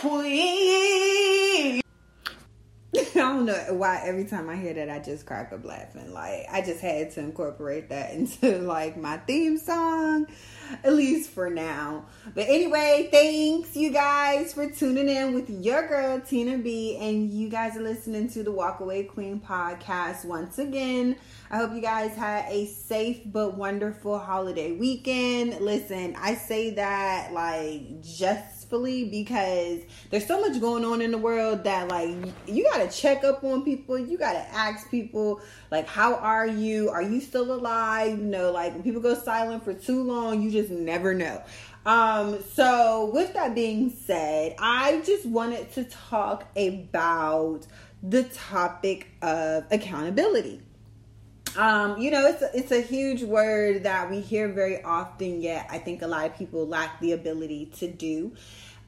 queen. I don't know why every time I hear that I just crack up laughing. Like I just had to incorporate that into like my theme song, at least for now. But anyway, thanks you guys for tuning in with your girl Tina B, and you guys are listening to the Walkaway Queen podcast once again. I hope you guys had a safe but wonderful holiday weekend. Listen, I say that like just because there's so much going on in the world that like you got to check up on people. You got to ask people like how are you? Are you still alive? You know like when people go silent for too long you just never know. Um so with that being said i just wanted to talk about the topic of accountability um, you know, it's a, it's a huge word that we hear very often, yet I think a lot of people lack the ability to do.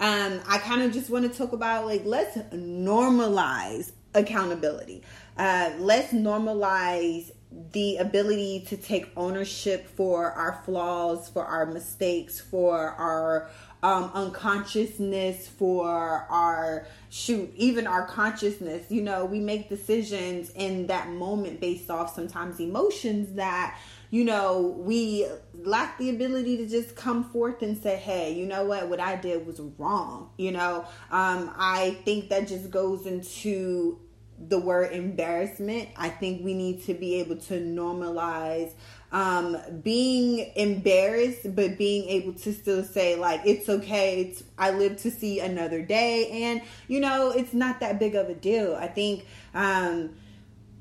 Um, I kind of just want to talk about like let's normalize accountability. Uh, let's normalize the ability to take ownership for our flaws, for our mistakes, for our um, unconsciousness, for our shoot, even our consciousness. You know, we make decisions in that moment based off sometimes emotions that you know, we lack the ability to just come forth and say, hey, you know what, what I did was wrong. You know, um, I think that just goes into the word embarrassment. I think we need to be able to normalize um, being embarrassed, but being able to still say, like, it's okay. It's, I live to see another day. And, you know, it's not that big of a deal. I think, um,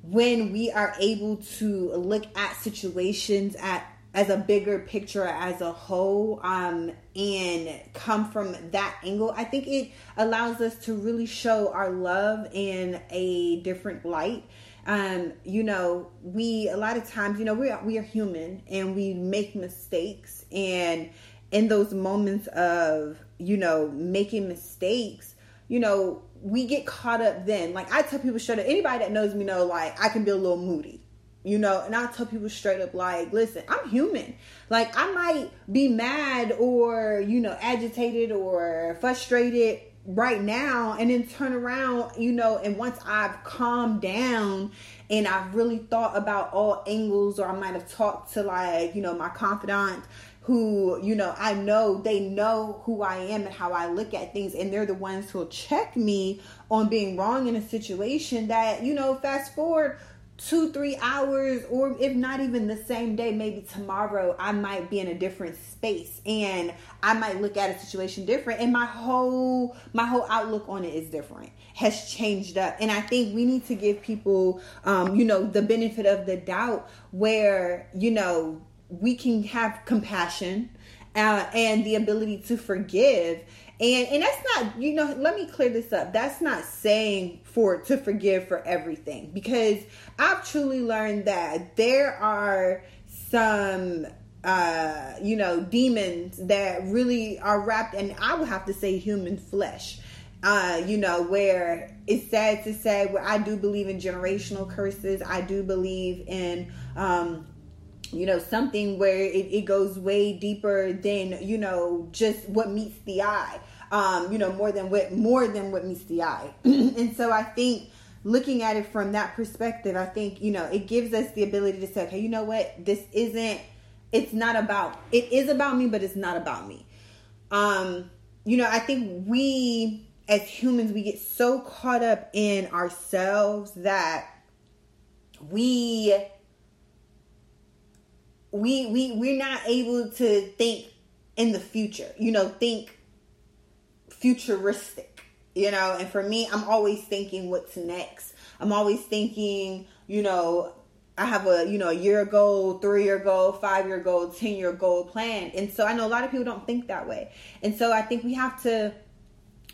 when we are able to look at situations at as a bigger picture as a whole um, and come from that angle i think it allows us to really show our love in a different light um, you know we a lot of times you know we are, we are human and we make mistakes and in those moments of you know making mistakes you know we get caught up then. Like I tell people straight up, anybody that knows me know like I can be a little moody. You know, and I tell people straight up, like, listen, I'm human. Like, I might be mad or, you know, agitated or frustrated right now and then turn around, you know, and once I've calmed down and I've really thought about all angles or I might have talked to like, you know, my confidant who, you know, I know they know who I am and how I look at things, and they're the ones who'll check me on being wrong in a situation that, you know, fast forward two, three hours, or if not even the same day, maybe tomorrow, I might be in a different space and I might look at a situation different. And my whole my whole outlook on it is different has changed up. And i think we need to give people um you know the benefit of the doubt where you know we can have compassion uh, and the ability to forgive and and that's not you know let me clear this up. That's not saying for to forgive for everything because i've truly learned that there are some uh you know demons that really are wrapped and i would have to say human flesh. Uh, you know, where it's sad to say, where I do believe in generational curses. I do believe in um, you know something where it, it goes way deeper than you know just what meets the eye um you know more than what more than what meets the eye. And so i think looking at it from that perspective i think you know it gives us the ability to say okay you know what? This isn't it's not about it is about me but it's not about me. Um you know i think we as humans we get so caught up in ourselves that we we we we're not able to think in the future you know think futuristic you know? And for me i'm always thinking what's next. I'm always thinking you know i have a you know a year goal three year goal five year goal ten year goal plan. And so i know a lot of people don't think that way. And so i think we have to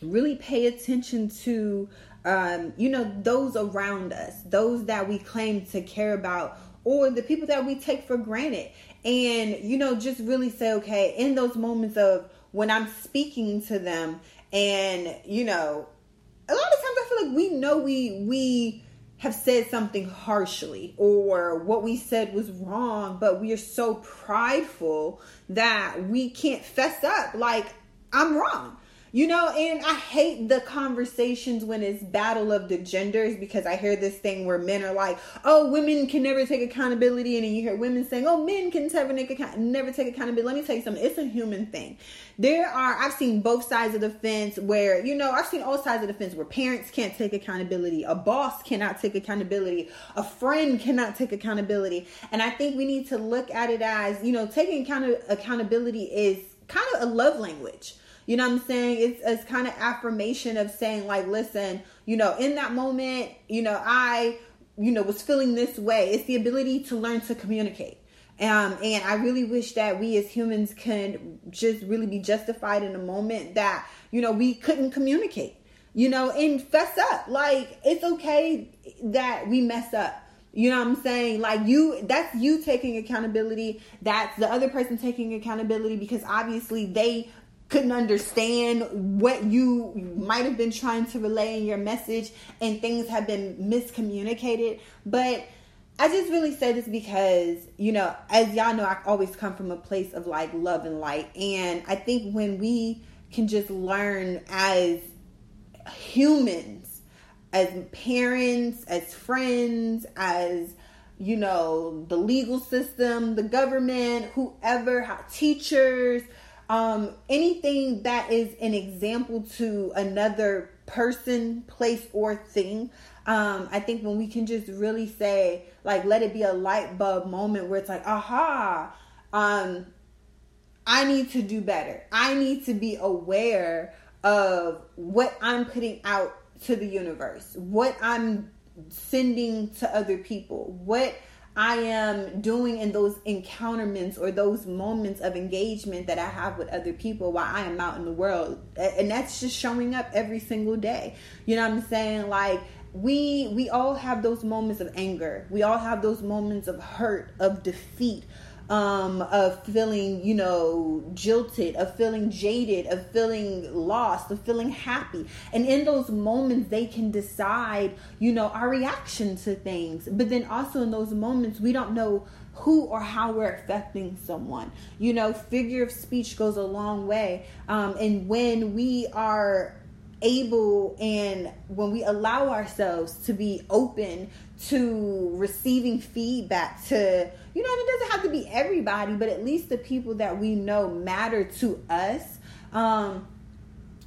really pay attention to um, you know those around us those that we claim to care about or the people that we take for granted. And, you know, just really say, okay, in those moments of when I'm speaking to them, and, you know, a lot of times I feel like we know we, we, have said something harshly or what we said was wrong, but we are so prideful that we can't fess up. Like I'm wrong You know, and I hate the conversations when it's battle of the genders because I hear this thing where men are like, "Oh, women can never take accountability," and then you hear women saying, "Oh, men can never take never take accountability." Let me tell you something. It's a human thing. There are I've seen both sides of the fence where you know I've seen all sides of the fence where parents can't take accountability, a boss cannot take accountability, a friend cannot take accountability, and I think we need to look at it as you know taking account- accountability is kind of a love language you know what I'm saying? It's it's kind of affirmation of saying like, listen, you know, in that moment, you know, I, you know, was feeling this way. It's the ability to learn to communicate. Um, and I really wish that we as humans can just really be justified in a moment that, you know, we couldn't communicate, you know, and fess up. Like, it's okay that we mess up. You know what I'm saying? Like you that's you taking accountability. That's the other person taking accountability because obviously they couldn't understand what you might have been trying to relay in your message and things have been miscommunicated. But i just really say this because you know as y'all know i always come from a place of like love and light. And i think when we can just learn as humans as parents as friends as you know the legal system the government whoever how teachers um, anything that is an example to another person, place, or thing. Um, I think when we can just really say, like, let it be a light bulb moment where it's like, aha, um, I need to do better. I need to be aware of what I'm putting out to the universe, what I'm sending to other people, what I am doing in those encounterments or those moments of engagement that I have with other people while I am out in the world. And that's just showing up every single day. You know what I'm saying? Like we we all have those moments of anger. We all have those moments of hurt, of defeat, um, of feeling, you know, jilted, of feeling jaded, of feeling lost, of feeling happy. And in those moments, they can decide, you know, our reaction to things. But then also in those moments, we don't know who or how we're affecting someone. You know, figure of speech goes a long way. Um, and when we are able and when we allow ourselves to be open to receiving feedback to you know it doesn't have to be everybody but at least the people that we know matter to us um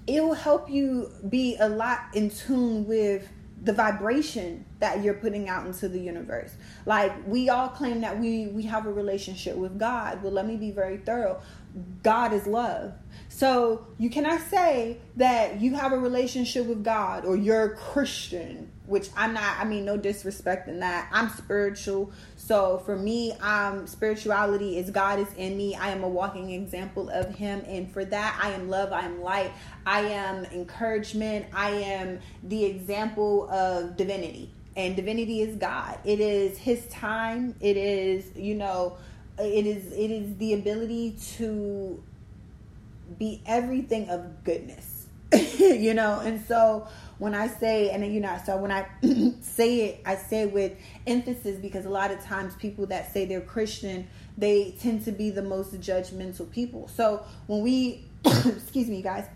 it will help you be a lot in tune with the vibration that you're putting out into the universe. Like we all claim that we we have a relationship with god. Well let me be very thorough. God is love so you cannot say that you have a relationship with God or you're a Christian, which I'm not. I mean, no disrespect in that. I'm spiritual. So for me, um, spirituality is God is in me. I am a walking example of Him, and for that, I am love. I am light. I am encouragement. I am the example of divinity, and divinity is God. It is His time. It is you know. It is it is the ability to be everything of goodness, you know. And so when I say, and you know, so when I say it, I say it with emphasis because a lot of times people that say they're Christian, they tend to be the most judgmental people. So when we, excuse me, guys,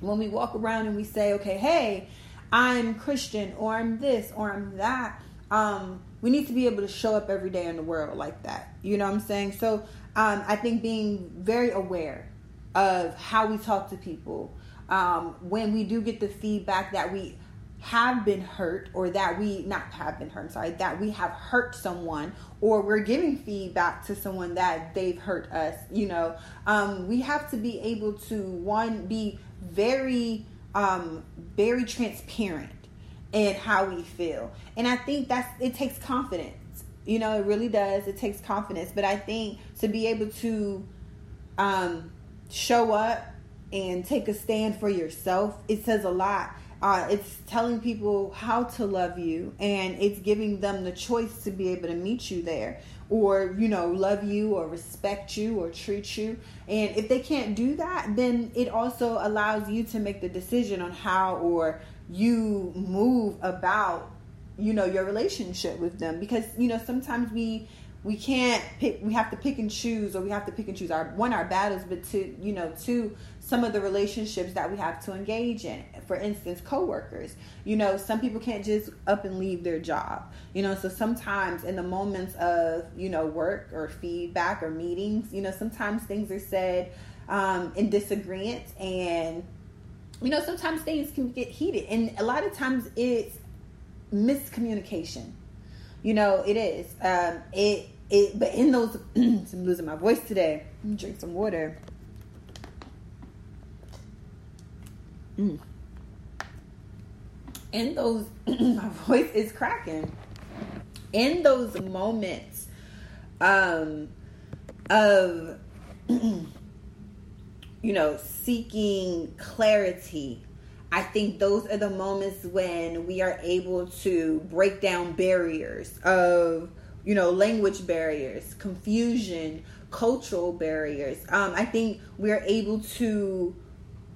when we walk around and we say, okay, hey, I'm Christian, or I'm this, or I'm that, um, we need to be able to show up every day in the world like that. You know what I'm saying? So um, I think being very aware of how we talk to people. Um, when we do get the feedback that we have been hurt or that we not have been hurt, I'm sorry, that we have hurt someone or we're giving feedback to someone that they've hurt us, you know, um, we have to be able to one be very, um, very transparent in how we feel. And I think that's it takes confidence. You know, it really does. It takes confidence. But I think to be able to um show up and take a stand for yourself, it says a lot. Uh, it's telling people how to love you and it's giving them the choice to be able to meet you there or you know love you or respect you or treat you and if they can't do that then it also allows you to make the decision on how or you move about you know your relationship with them because you know sometimes we we can't pick we have to pick and choose or we have to pick and choose our one our battles but to you know to some of the relationships that we have to engage in. For instance coworkers. You know some people can't just up and leave their job. You know so sometimes in the moments of you know work or feedback or meetings you know sometimes things are said um, in disagreement and you know sometimes things can get heated. And a lot of times it's miscommunication you know, it is. Um, it it. But in those, I'm losing my voice today. drink some water. Mm. In those, my voice is cracking. In those moments, um, of you know seeking clarity I think those are the moments when we are able to break down barriers of, you know, language barriers, confusion, cultural barriers. Um, I think we're able to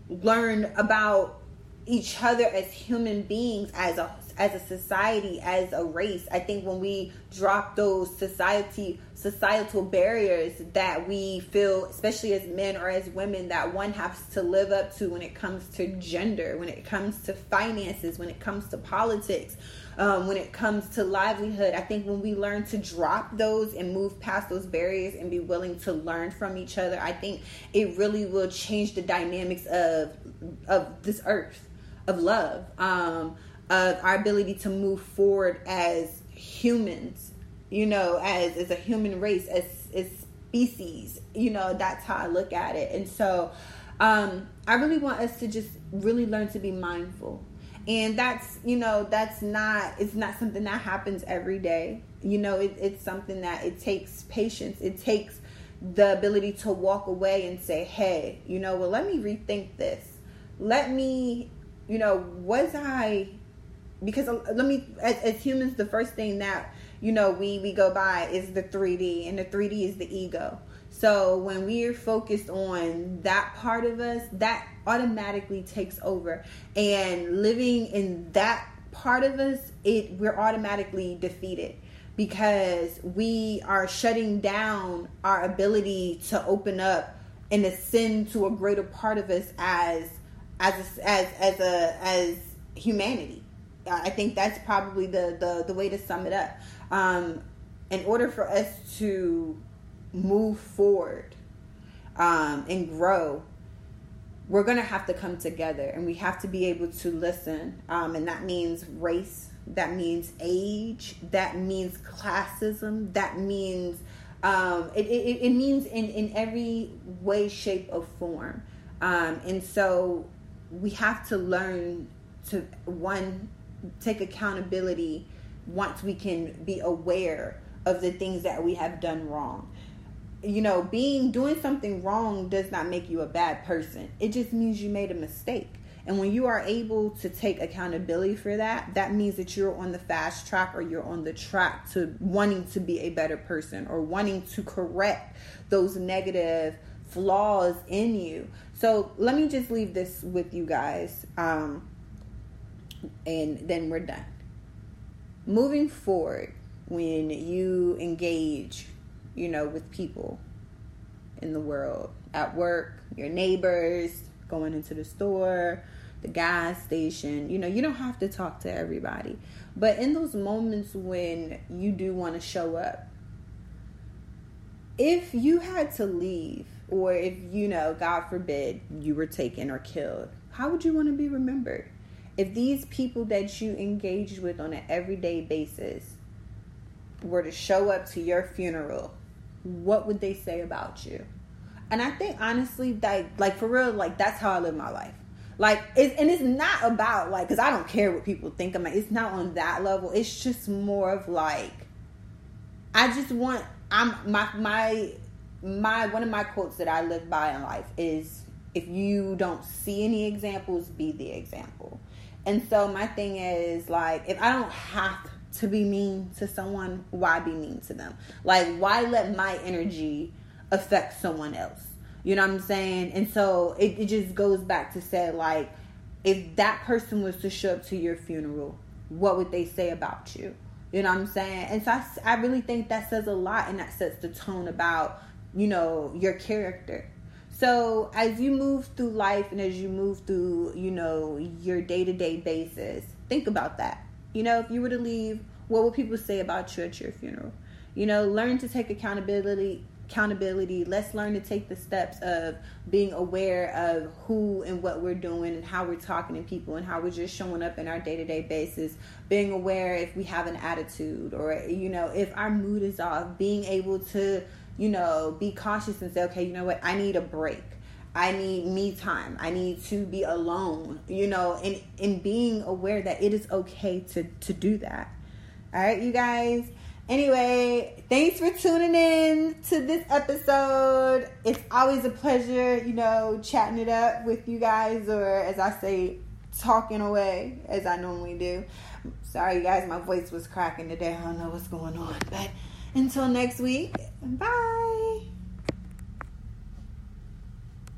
learn about each other as human beings, as a as a society, as a race. I think when we drop those society societal barriers that we feel, especially as men or as women, that one has to live up to when it comes to gender, when it comes to finances, when it comes to politics, um, when it comes to livelihood. I think when we learn to drop those and move past those barriers and be willing to learn from each other, I think it really will change the dynamics of of this earth, of love. Um, our ability to move forward as humans, you know, as as a human race, as as species. You know, that's how I look at it. And so um I really want us to just really learn to be mindful. And that's, you know, that's not it's not something that happens every day. You know, it, it's something that it takes patience. It takes the ability to walk away and say, hey, you know, well, let me rethink this. Let me, you know, was I because uh, let me as, as, humans the first thing that you know we we go by is the 3d and the 3d is the ego. So when we're focused on that part of us that automatically takes over. And living in that part of us it we're automatically defeated because we are shutting down our ability to open up and ascend to a greater part of us as as a, as as a as humanity I think that's probably the, the, the way to sum it up. Um, in order for us to move forward um, and grow, we're going to have to come together and we have to be able to listen. Um, and that means race, that means age, that means classism, that means um, it, it, it, means in, in every way, shape, or form. Um, and so we have to learn to, one, take accountability once we can be aware of the things that we have done wrong. You know, being doing something wrong does not make you a bad person. It just means you made a mistake. And when you are able to take accountability for that, that means that you're on the fast track or you're on the track to wanting to be a better person or wanting to correct those negative flaws in you. So let me just leave this with you guys. Um, and then we're done. Moving forward, when you engage, you know, with people in the world, at work, your neighbors, going into the store, the gas station, you know, you don't have to talk to everybody. But in those moments when you do want to show up, if you had to leave, or if, you know, God forbid, you were taken or killed, how would you want to be remembered? If these people that you engage with on an everyday basis were to show up to your funeral, what would they say about you? And I think honestly, that like for real, like that's how I live my life. Like, it's, and it's not about like, cause I don't care what people think of me. It's not on that level. It's just more of like, I just want. I'm my my my one of my quotes that I live by in life is, if you don't see any examples, be the example. And so my thing is like if I don't have to be mean to someone, why be mean to them? Like why let my energy affect someone else? You know what I'm saying? And so it, it just goes back to say like if that person was to show up to your funeral, what would they say about you? You know what I'm saying? And so I, I really think that says a lot and that sets the tone about, you know, your character. So as you move through life and as you move through, you know, your day to day basis, think about that. You know, if you were to leave, what would people say about you at your funeral? You know, learn to take accountability accountability. Let's learn to take the steps of being aware of who and what we're doing and how we're talking to people and how we're just showing up in our day to day basis. Being aware if we have an attitude or, you know, if our mood is off, being able to, you know, be cautious and say, okay, you know what, I need a break. I need me time. I need to be alone, you know, and, and being aware that it is okay to, to do that. All right, you guys. Anyway, thanks for tuning in to this episode. It's always a pleasure, you know, chatting it up with you guys, or as I say, talking away as I normally do. Sorry, you guys, my voice was cracking today. I don't know what's going on. But until next week, bye.